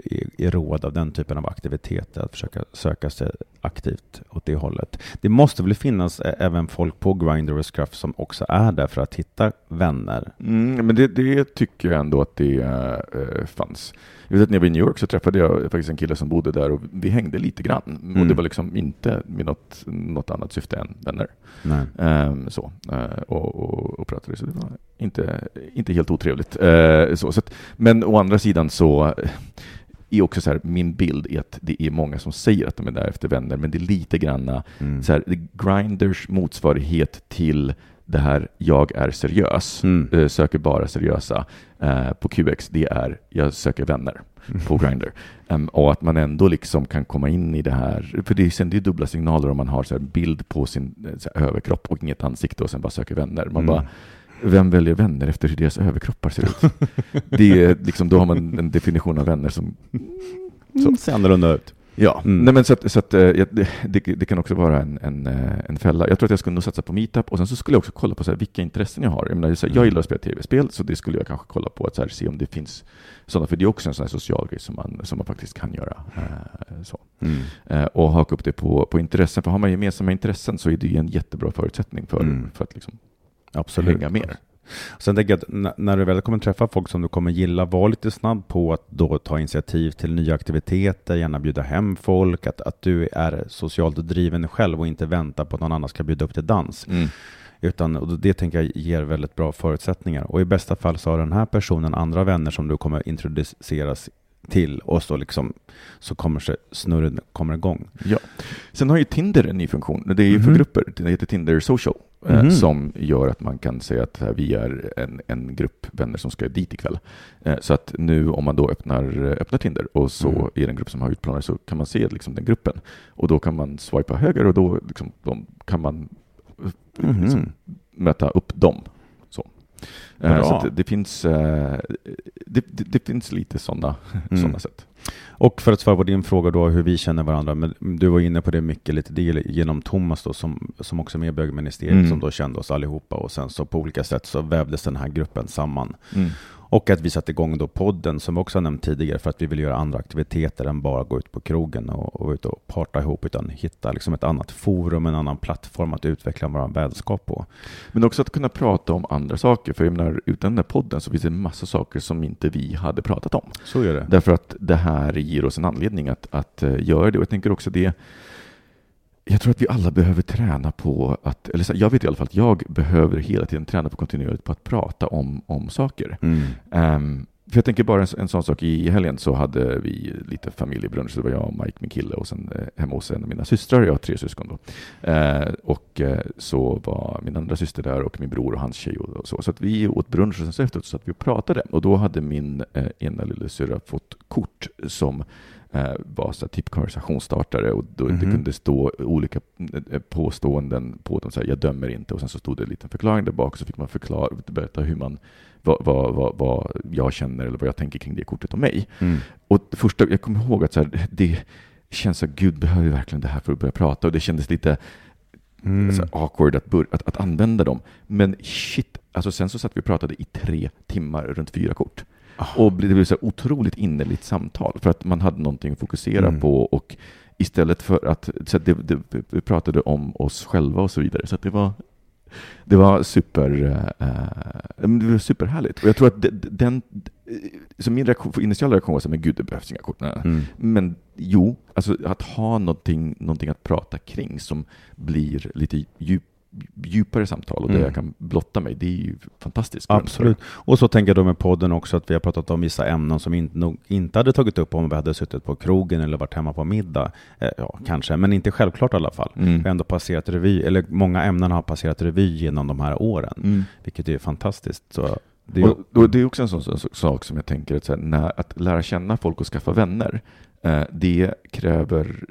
B: eh, är råd av den typen av aktiviteter, att försöka söka sig aktivt åt det hållet. Det måste väl finnas även folk på Grindr och Scruff som också är där för att hitta vänner.
C: Mm, men det, det tycker jag ändå att det eh, fanns. Jag vet att när jag var i New York så träffade jag faktiskt en kille som bodde där och vi hängde lite grann. Och
B: Mm.
C: det var liksom inte med något, något annat syfte än vänner.
B: Nej.
C: Ehm, så, eh, och, och, och pratade, så det var inte, inte helt otrevligt. Eh, så, så att, men å andra sidan så eh, är också så här, min bild är att det är många som säger att de är där efter vänner, men det är lite granna
B: Mm.
C: så här, är Grinders motsvarighet till det här jag är seriös,
B: Mm.
C: eh, söker bara seriösa eh, på QX, det är jag söker vänner på Grindr. Em, och att man ändå liksom kan komma in i det här, för det sänder ju dubbla signaler om man har så här bild på sin eh, så överkropp och inget ansikte och sen bara söker vänner. Man
B: Mm.
C: bara, vem väljer vänner efter hur deras överkroppar ser ut? det är liksom, då har man en definition av vänner som
B: Så. ser annorlunda ut.
C: Ja,
B: Mm.
C: Nej, men så att, så att, eh, jag- det, det, kan också vara en, en, eh, en fälla. Jag tror att jag skulle nog satsa på Meetup och sen så skulle jag också kolla på så här, vilka intressen jag har. Jag, menar, jag gillar att spela tv-spel, så det skulle jag kanske kolla på, att så här, se om det finns sådana, för det är också en sån här social grej som man, som man faktiskt kan göra. Eh, så.
B: Mm.
C: Eh, och haka upp det på, på intressen, för har man gemensamma intressen så är det ju en jättebra förutsättning för,
B: Mm.
C: för att liksom
B: Absolut.
C: hänga mer.
B: Sen tänker jag att när du väl kommer träffa folk som du kommer gilla, var lite snabb på att då ta initiativ till nya aktiviteter, gärna bjuda hem folk, att, att du är socialt driven själv och inte vänta på att någon annan ska bjuda upp till dans. Utan och det tänker jag ger väldigt bra förutsättningar. Och i bästa fall så har den här personen andra vänner som du kommer introduceras till och så liksom så kommer snurren kommer igång.
C: Ja. Sen har ju Tinder en ny funktion. Det är ju för
B: Mhm.
C: grupper. Det heter Tinder Social.
B: Mhm.
C: Som gör att man kan säga att eh, vi är en, en grupp vänner som ska dit ikväll. Eh, Så att nu om man då öppnar, öppnar Tinder och så
B: Mm.
C: är det en grupp som har utplaner så kan man se liksom den gruppen. Och då kan man swipa höger och då liksom, kan man
B: Mhm.
C: liksom, möta upp dem. Så, Eh, så det, det, finns, eh, det, det, finns lite sådana
B: Mm.
C: såna sätt.
B: Och för att svara på din fråga då hur vi känner varandra, men du var inne på det mycket lite det genom Thomas då som, som också är med i bögministeriet
C: Mm.
B: som då kände oss allihopa och sen så på olika sätt så vävdes den här gruppen samman.
C: Mm.
B: Och att vi satte igång då podden som vi också har nämnt tidigare för att vi vill göra andra aktiviteter än bara gå ut på krogen och, och ut och parta ihop utan hitta liksom ett annat forum, en annan plattform att utveckla vår vänskap på.
C: Men också att kunna prata om andra saker. För jag menar, utan den här podden så finns det en massa saker som inte vi hade pratat om.
B: Så är det.
C: Därför att det här ger oss en anledning att, att eh, göra det. Och jag tänker också det, jag tror att vi alla behöver träna på att, eller så, jag vet i alla fall att jag behöver hela tiden träna på kontinuerligt på att prata om, om saker.
B: Mm.
C: Ehm, för jag tänker bara en, en sån sak, i helgen så hade vi lite familjebrunch, det var jag, Mike, min kille och sen eh, hemma hos en av mina systrar, jag har tre syskon då. Eh, och eh, så var min andra syster där och min bror och hans tjej och, och så. Så att vi åt brunch och sen så efteråt så att vi och pratade. Och då hade min eh, ena lillasyrra fått kort som var så typ konversationsstartare och då det
B: Mhm.
C: kunde stå olika eh, påståenden på dem, så här, jag dömer inte och sen så stod det en liten förklaring där bak så fick man förklara, berätta hur man vad, vad, vad, vad jag känner eller vad jag tänker kring det kortet om mig.
B: Mm.
C: Och det första, jag kommer ihåg att så här, det känns så gud behöver vi verkligen det här för att börja prata? Och det kändes lite
B: Mm.
C: så här, awkward att, bör, att, att använda dem. Men shit, alltså sen så satt vi och pratade i tre timmar runt fyra kort. Och det blev så otroligt innerligt samtal för att man hade någonting att fokusera
B: Mm.
C: på och istället för att, så att det, det, vi pratade om oss själva och så vidare. Så det var det var super, eh, men det var superhärligt. Och jag tror att de- de- den, så min reaktion, initiala reaktion var så men gud, det behövs inga kort.
B: Mm.
C: Men jo, alltså att ha någonting, någonting att prata kring som blir lite djup, djupare samtal och där
B: Mm.
C: jag kan blotta mig, det är ju fantastiskt.
B: Absolut. Och så tänker jag då med podden också att vi har pratat om vissa ämnen som vi inte, nog inte hade tagit upp om vi hade suttit på krogen eller varit hemma på middag. Eh, ja, kanske, men inte självklart i alla fall.
C: Mm.
B: Vi har ändå passerat revy, eller många ämnen har passerat revy genom de här åren,
C: Mm.
B: vilket är fantastiskt. Så det är,
C: Och, och det är också en sån, sån sak som jag tänker att, här, när, att lära känna folk och skaffa vänner, eh, det kräver,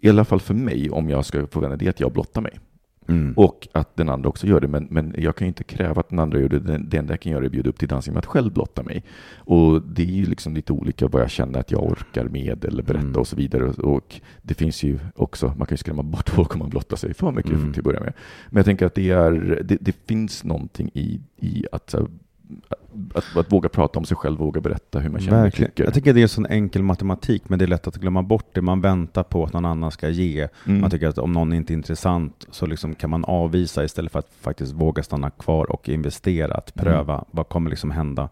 C: i alla fall för mig, om jag ska få vänner, det är att jag blottar mig.
B: Mm.
C: Och att den andra också gör det, men, men jag kan ju inte kräva att den andra gör det. Den- Det enda jag kan göra är att bjuda upp till dans genom att själv blotta mig. Och det är ju liksom lite olika vad jag känner att jag orkar med eller berätta
B: Mm.
C: och så vidare. Och, det finns ju också, man kan ju skrämma bort folk om man blottar sig för mycket
B: Mm.
C: till att börja med. Men jag tänker att det, är, det, det finns någonting i, i att, här, att, att, våga prata om sig själv, våga berätta hur man känner och tycker.
B: Jag tycker det är en sån enkel matematik, men det är lätt att glömma bort det. Man väntar på att någon annan ska ge.
C: Mm.
B: Man tycker att om någon inte är intressant så liksom kan man avvisa istället för att faktiskt våga stanna kvar och investera, att
C: Mm.
B: pröva vad kommer liksom hända.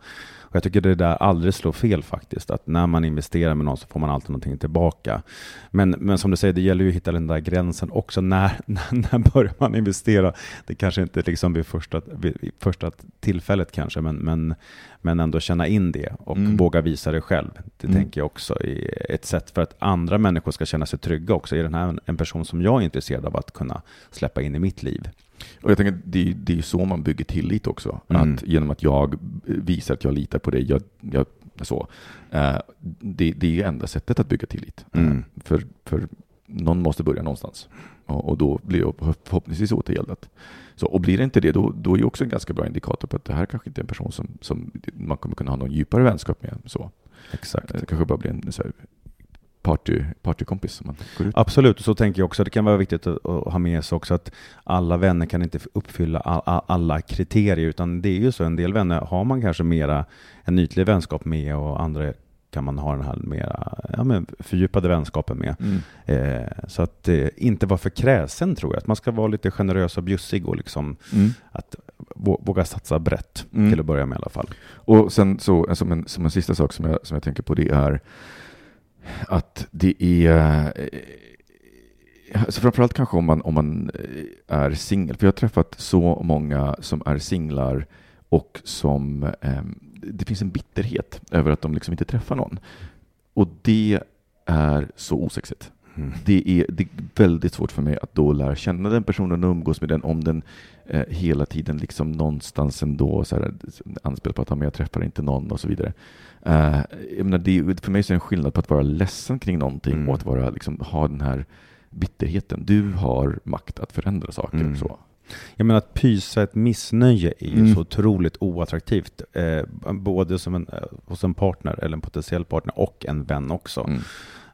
B: Och jag tycker det där aldrig slår fel faktiskt, att när man investerar med någon så får man alltid någonting tillbaka. Men, men som du säger, det gäller ju att hitta den där gränsen också. När, när, när börjar man investera? Det kanske inte liksom vid första, vid första tillfället kanske, men, men, men ändå känna in det och
C: Mm.
B: våga visa det själv. Det
C: Mm.
B: tänker jag också är ett sätt för att andra människor ska känna sig trygga också. Är den här en person som jag är intresserad av att kunna släppa in i mitt liv?
C: Och jag tänker det, det är så man bygger tillit också.
B: Mm.
C: Att genom att jag visar att jag litar på dig, jag, jag, så. Eh, det, det är enda sättet att bygga tillit.
B: Mm.
C: Eh, För, för någon måste börja någonstans. Och, och då blir jag förhoppningsvis återgäldat. Så, och blir det inte det, då, då är det också en ganska bra indikator på att det här kanske inte är en person som, som man kommer kunna ha någon djupare vänskap med. Så.
B: Exakt.
C: Det kanske bara blir en så här, party, partykompis som man går ut
B: Absolut, och så tänker jag också. Det kan vara viktigt att, att ha med sig också att alla vänner kan inte uppfylla all, all, alla kriterier, utan det är ju så, en del vänner har man kanske mera en ytlig vänskap med och andra kan man ha den här mera ja, men fördjupade vänskapen med.
C: Mm.
B: Eh, så att eh, inte vara för kräsen tror jag, att man ska vara lite generös och bjussig och liksom
C: Mm.
B: att vå- våga satsa brett
C: Mm.
B: till att börja med i alla fall.
C: Och sen så, som en, som en sista sak som jag, som jag tänker på, det är att det är eh, Alltså framförallt kanske om man, om man eh, är singel, för jag har träffat så många som är singlar och som eh, det finns en bitterhet över att de liksom inte träffar någon. Och det är så osexigt.
B: Mm.
C: Det är, det är väldigt svårt för mig att då lära känna den personen och umgås med den om den eh, hela tiden liksom någonstans ändå så här, anspelar på att men jag träffar inte någon och så vidare. Eh, jag menar, det, är- för mig så är det en skillnad på att vara ledsen kring någonting
B: Mm.
C: och att vara, liksom, ha den här bitterheten. Du har makt att förändra saker.
B: Mm.
C: Så.
B: Jag menar att pysa ett missnöje är ju
C: Mm.
B: så otroligt oattraktivt. Eh, både som en, eh, hos en partner eller en potentiell partner och en vän också.
C: Mm.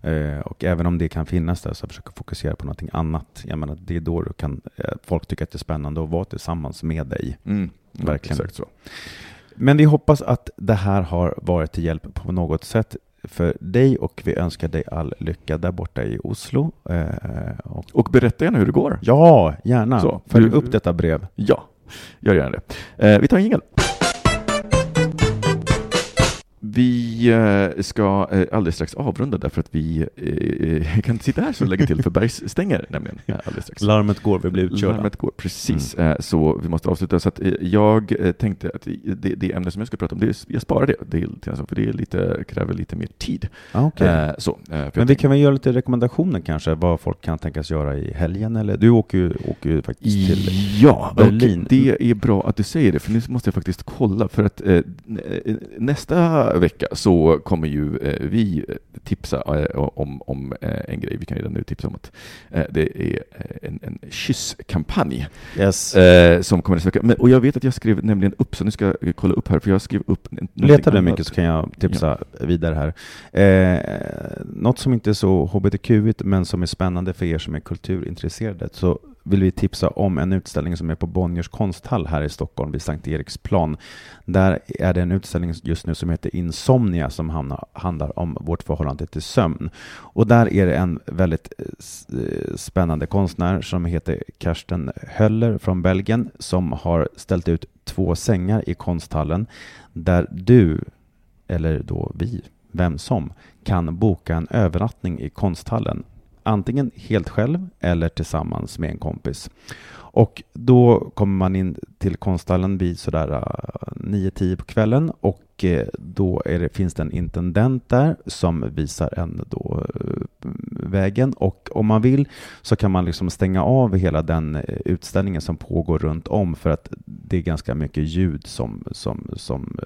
B: Eh, och även om det kan finnas där så försöka fokusera på någonting annat. Jag menar, det är då du kan, eh, folk tycker att det är spännande att vara tillsammans med dig.
C: Mm.
B: Verkligen.
C: Exakt så.
B: Men vi hoppas att det här har varit till hjälp på något sätt för dig och vi önskar dig all lycka där borta i Oslo. Eh, och,
C: Och berätta gärna hur det går.
B: ja, gärna.
C: Så,
B: Följ
C: du-
B: upp detta brev.
C: Ja, gör gärna det. Eh, vi tar en jingel. Vi eh, ska eh, alldeles strax avrunda därför att vi eh, kan inte sitta här så länge till för Bergs stänger nämligen alldeles strax.
B: Larmet går, vi blir utkörda.
C: Larmet går, precis. Eh, Så vi måste avsluta. Så jag tänkte att det, det ämne som jag ska prata om, det, jag sparar det, alltså, för det lite, kräver lite mer tid.
B: Ah.
C: Eh, Så,
B: Men vi kan väl göra lite rekommendationer kanske, vad folk kan tänkas göra i helgen eller? Du åker ju, åker ju faktiskt till
C: Ja,
B: Berlin.
C: det är bra att du säger det, för nu måste jag faktiskt kolla, för att eh, nästa vecka så kommer ju eh, vi tipsa eh, om, om eh, en grej, vi kan redan nu tipsa om att eh, det är eh, en, en kysskampanj
B: Yes.
C: eh, som kommer nästa vecka. Men, och jag vet att jag skrev nämligen upp, så nu ska jag kolla upp här, för jag skrev upp
B: Letar du mycket så kan jag tipsa vidare här. Eh, något som inte är så hbtq-igt men som är spännande för er som är kulturintresserade så vill vi tipsa om en utställning som är på Bonniers konsthall här i Stockholm vid Sankt Eriksplan. Där är det en utställning just nu som heter Insomnia som hamnar, handlar om vårt förhållande till sömn. Och där är det en väldigt eh, eh, spännande konstnär som heter Karsten Höller från Belgien som har ställt ut två sängar i konsthallen där du, eller då vi, vem som, kan boka en övernattning i konsthallen. Antingen helt själv eller tillsammans med en kompis. Och då kommer man in till konsthallen vid sådär eh, 9-10 på kvällen och eh, då är det, finns det en intendent där som visar en då eh, vägen och om man vill så kan man liksom stänga av hela den utställningen som pågår runt om för att det är ganska mycket ljud som, som, som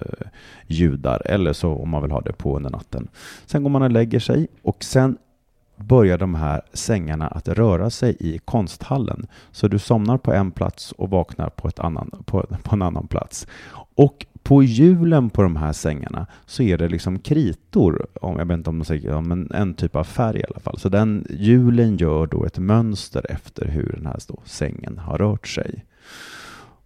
B: ljudar eller så om man vill ha det på under natten. Sen går man och lägger sig och sen börjar de här sängarna att röra sig i konsthallen. Så du somnar på en plats och vaknar på, ett annan, på, på en annan plats. Och på hjulen på de här sängarna så är det liksom kritor, om, jag vet inte om de säger, ja, men en typ av färg i alla fall. Så den hjulen gör då ett mönster efter hur den här då, sängen har rört sig.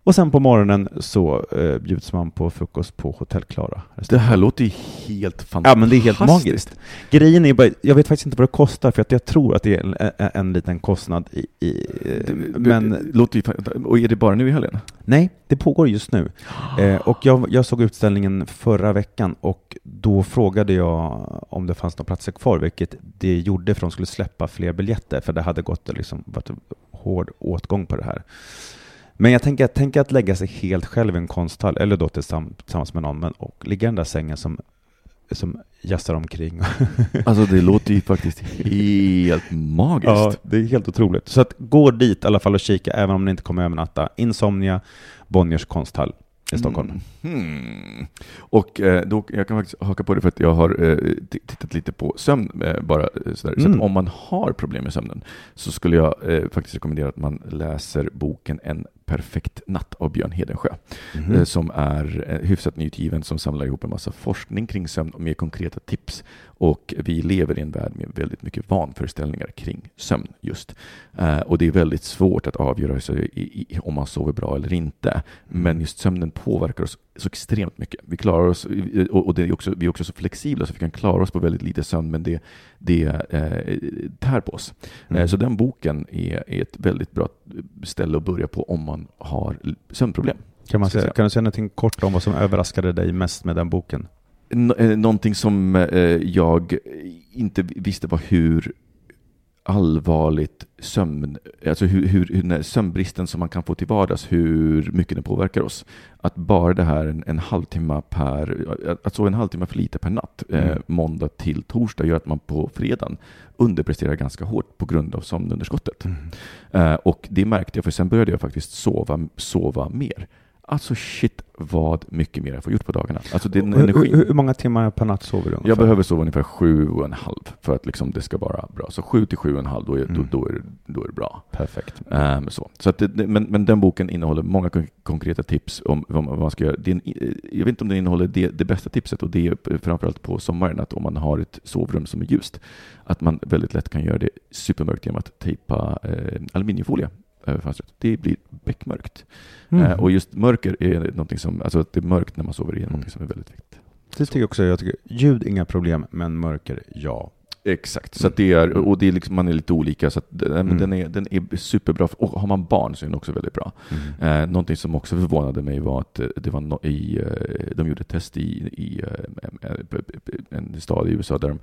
B: Och sen på morgonen så eh, bjuds man på frukost på Hotell Klara.
C: Det här låter ju helt fantastiskt.
B: Ja, men det är helt magiskt. Grejen är bara, jag vet faktiskt inte vad det kostar, för att jag tror att det är en, en, en liten kostnad i... i eh, men
C: Det låter ju, och är det bara nu i helgen?
B: nej, det pågår just nu. Eh, och jag, jag såg utställningen förra veckan och då frågade jag om det fanns några platser kvar, vilket det gjorde för de skulle släppa fler biljetter, för det hade gått liksom, varit hård åtgång på det här. Men jag tänker, tänker att lägga sig helt själv i en konsthall, eller då tillsamm- tillsammans med någon, men, och ligga i den där sängen som som jassar omkring.
C: Alltså det låter ju faktiskt helt magiskt.
B: ja, det är helt otroligt. Så att gå dit i alla fall och kika, även om ni inte kommer övernatta. Insomnia, Bonniers konsthall i Stockholm.
C: Mm. Och eh, då, jag kan faktiskt haka på det för att jag har eh, tittat lite på sömn eh, bara sådär. Så
B: Mm.
C: om man har problem med sömnen så skulle jag faktiskt rekommendera att man läser boken En perfekt natt av Björn Hedensjö. Eh, som är eh, hyfsat nyutgiven, som samlar ihop en massa forskning kring sömn och mer konkreta tips. Och vi lever i en värld med väldigt mycket vanföreställningar kring sömn just. Eh, och det är väldigt svårt att avgöra om man sover bra eller inte. Men just sömnen påverkar oss så extremt mycket. Vi klarar oss, och, det är också, vi är också så flexibla så vi kan klara oss på väldigt lite sömn, men det, det eh, tär på oss.
B: Mm.
C: Eh, så den boken är, är ett väldigt bra ställe att börja på om man har sömnproblem.
B: Kan, man säga, kan du säga någonting kort om vad som överraskade dig mest med den boken?
C: N- eh, Någonting som eh, jag inte visste var hur allvarligt sömn, alltså hur, hur, sömnbristen som man kan få till vardags, hur mycket den påverkar oss. Att bara det här en, en halvtimme per, att- sova en halvtimme för lite per natt, eh,
B: Mm.
C: måndag till torsdag, gör att man på fredagen underpresterar ganska hårt på grund av sömnunderskottet. Eh, och det märkte jag, för sen började jag faktiskt sova, sova mer. Alltså shit vad mycket mer jag får gjort på dagarna. Alltså den
B: hur,
C: energin.
B: hur, hur många timmar per natt sover du?
C: Jag
B: ungefär?
C: behöver sova ungefär sju och en halv för att liksom det ska vara bra. Så sju till sju och en halv, då är,
B: Mm.
C: då, då är, det- då är det bra.
B: Perfekt.
C: Ehm, så. Så att det, men, men den boken innehåller många kon- konkreta tips om vad man, vad man ska göra. En, jag vet inte om den innehåller det, det bästa tipset och det är framförallt på sommaren att om man har ett sovrum som är ljust, att man väldigt lätt kan göra det supermörkt genom att tejpa eh, aluminiumfolie över fönstret. Det blir beckmörkt.
B: Mm.
C: Eh, och just mörker är någonting som, alltså att det är mörkt när man sover är någonting
B: Mm.
C: som är väldigt viktigt.
B: Det tycker jag också. Jag tycker, ljud, inga problem, men mörker, ja.
C: Exakt, så det är, och det är liksom, man är lite olika, så den,
B: Mm.
C: den, är, den är superbra. Och har man barn så är den också väldigt bra.
B: Mm.
C: Eh, någonting som också förvånade mig var att eh, det var no, i, eh, de gjorde ett test i, i eh, en stad i USA där de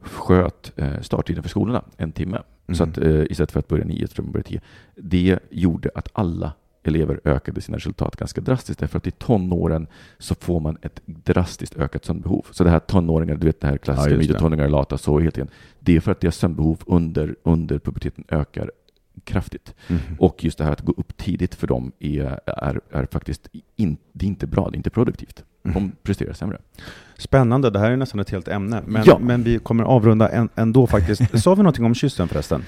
C: sköt starttiden för skolorna en timme.
B: Mm.
C: Så att eh, istället för att börja nio, tror jag de började tio. Det gjorde att alla elever ökade sina resultat ganska drastiskt därför att i tonåren så får man ett drastiskt ökat sömnbehov. Så det här tonåringar, du vet det här
B: Ja,
C: klassiska myten tonåringar lata, så helt igen. Det är för att deras sömnbehov under, under puberteten ökar kraftigt.
B: Mm.
C: Och just det här att gå upp tidigt för dem är, är, är faktiskt in, det är inte bra, det är inte produktivt.
B: Mm.
C: De presterar sämre.
B: Spännande, det här är nästan ett helt ämne. Men,
C: Ja.
B: men vi kommer avrunda en, ändå faktiskt. Sa vi någonting om kyssen förresten?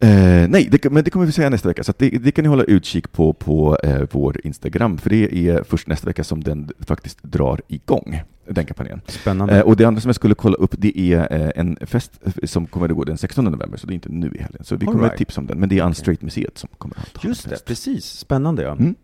C: Eh, nej, det, men det kommer vi säga nästa vecka, så det, det kan ni hålla utkik på på eh, vår Instagram, för det är först nästa vecka som den faktiskt drar igång, den kampanjen.
B: Spännande.
C: Eh, och det andra som jag skulle kolla upp, det är eh, en fest som kommer att gå den 16 november, så det är inte nu i helgen. Så vi
B: All
C: kommer
B: right.
C: att tipsa om den, men det är Unstraight-museet som kommer att ha
B: Just det,
C: fest.
B: precis. Spännande ja.
C: Mm.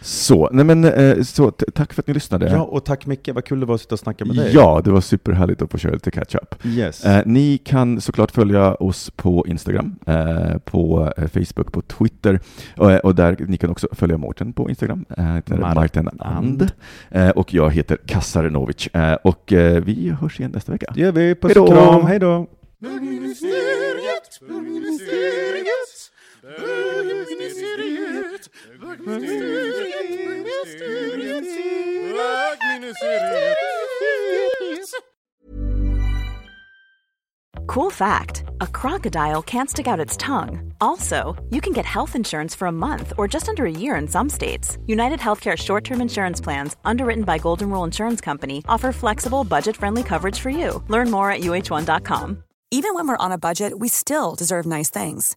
C: Så, nej men, eh, så t- tack för att ni lyssnade.
B: Ja, och tack Micke, vad kul det var att sitta och snacka med dig.
C: Ja, det var superhärligt att få köra lite catch-up.
B: Yes.
C: Eh, ni kan såklart följa oss på Instagram, eh, på eh, Facebook, på Twitter och, och där ni kan också följa Mårten på Instagram, eh,
B: Martin
C: And. Eh, och jag heter Kassarenovic eh, och eh, vi hörs igen nästa vecka.
B: Det gör vi. Puss
C: Hejdå.
B: och kram, hej då!
D: Bögministeriet, bögministeriet, bögministeriet,
E: Cool fact a crocodile can't stick out its tongue. Also, you can get health insurance for a month or just under a year in some states. United Healthcare short term insurance plans, underwritten by Golden Rule Insurance Company, offer flexible, budget friendly coverage for you. Learn more at uh1.com.
F: Even when we're on a budget, we still deserve nice things.